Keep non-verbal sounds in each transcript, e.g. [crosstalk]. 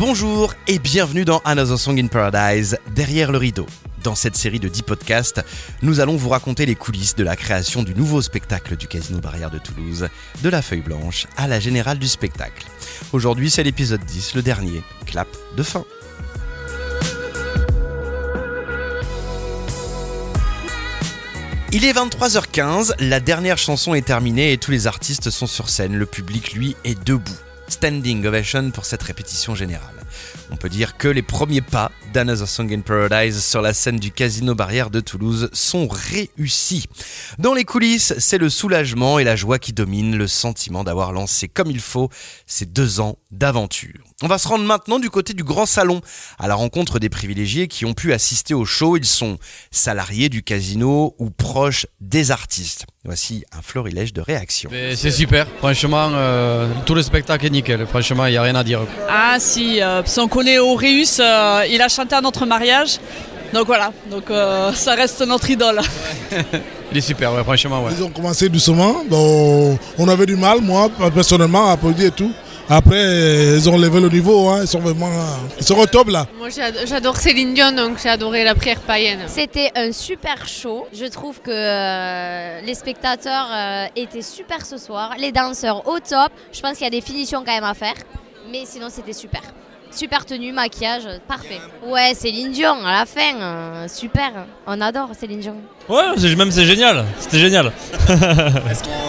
Bonjour et bienvenue dans Another Song in Paradise, derrière le rideau. Dans cette série de 10 podcasts, nous allons vous raconter les coulisses de la création du nouveau spectacle du Casino Barrière de Toulouse, de la feuille blanche à la générale du spectacle. Aujourd'hui, c'est l'épisode 10, le dernier, clap de fin. Il est 23h15, la dernière chanson est terminée et tous les artistes sont sur scène. Le public, lui, est debout. Standing ovation pour cette répétition générale. On peut dire que les premiers pas d'Another Song in Paradise sur la scène du Casino Barrière de Toulouse sont réussis. Dans les coulisses, c'est le soulagement et la joie qui dominent, le sentiment d'avoir lancé comme il faut ces deux ans d'aventure. On va se rendre maintenant du côté du grand salon, à la rencontre des privilégiés qui ont pu assister au show. Ils sont salariés du casino ou proches des artistes. Voici un florilège de réactions. Mais C'est super, franchement, euh, tout le spectacle est nickel, franchement, il n'y a rien à dire. Ah si, euh, si on connaît Auréus, euh, il a chanté à notre mariage. Donc voilà, donc euh, ça reste notre idole. Il est super, ouais, franchement, ouais. Ils ont commencé doucement, donc on avait du mal, moi personnellement, à applaudir et tout. Après, ils ont levé le niveau, hein, ils sont vraiment. Ils sont au top là. Moi j'ado- j'adore Céline Dion donc j'ai adoré la prière païenne. C'était un super show. Je trouve que euh, les spectateurs euh, étaient super ce soir. Les danseurs au top. Je pense qu'il y a des finitions quand même à faire. Mais sinon, c'était super. Super tenue, maquillage, parfait. Ouais, Céline Dion à la fin. euh, super. On adore Céline Dion. Ouais, c'est- même c'est génial, c'était génial. [laughs]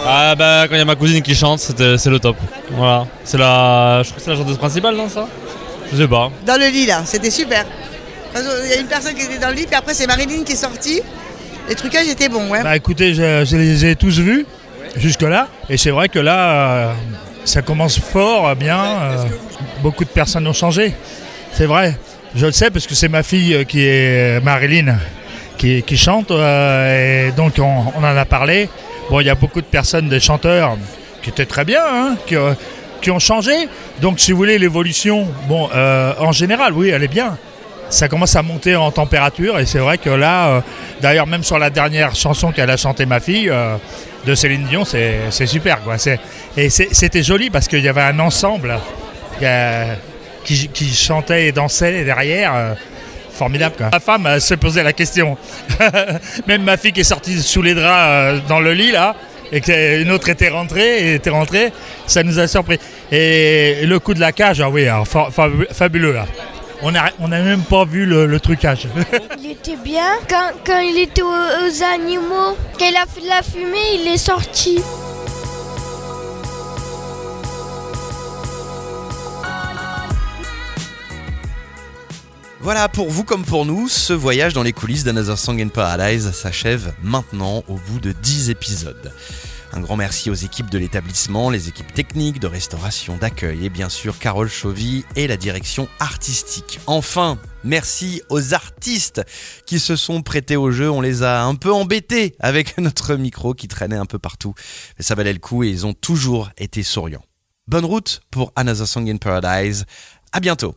ah bah quand il y a ma cousine qui chante, c'était- c'est le top. Voilà, c'est la, je crois que c'est la chanteuse principale, non ça? Je sais pas. Dans le lit là, c'était super. Il y a une personne qui était dans le lit, puis après c'est Marilyn qui est sortie. Les trucages étaient bons, ouais. Bah écoutez, je, je les ai tous vus jusque-là. Et c'est vrai que là, euh, ça commence fort, euh, bien. euh, beaucoup de personnes ont changé. C'est vrai. Je le sais parce que c'est ma fille euh, qui est Marilyn qui, qui chante. euh, et donc on, on en a parlé. Bon, il y a beaucoup de personnes, des chanteurs qui étaient très bien, hein, qui, euh, qui ont changé. Donc si vous voulez, l'évolution, bon, euh, en général, oui, elle est bien ça commence à monter en température et c'est vrai que là, euh, d'ailleurs même sur la dernière chanson qu'elle a chantée ma fille euh, de Céline Dion, c'est super quoi. Et c'était joli parce qu'il y avait un ensemble euh, qui, chantait et dansait derrière. formidable quoi. Ma femme se posait la question. [laughs] même ma fille qui est sortie sous les draps dans le lit là. Et qu'une autre était rentrée, et était rentrée, ça nous a surpris. Et le coup de la cage, ah oui, alors, fa- fabu- fabuleux là. On n'a on a même pas vu le, le trucage. [laughs] Il était bien. Quand, quand il était aux, aux animaux, quand il a fait de la fumée, il est sorti. Voilà, pour vous comme pour nous, ce voyage dans les coulisses d'Another Song in Paradise s'achève maintenant au bout de 10 épisodes. Un grand merci aux équipes de l'établissement, les équipes techniques, de restauration, d'accueil et bien sûr Carole Chauvy et la direction artistique. Enfin, merci aux artistes qui se sont prêtés au jeu. On les a un peu embêtés avec [laughs] notre micro qui traînait un peu partout. Mais ça valait le coup et ils ont toujours été souriants. Bonne route pour Another Song in Paradise. À bientôt.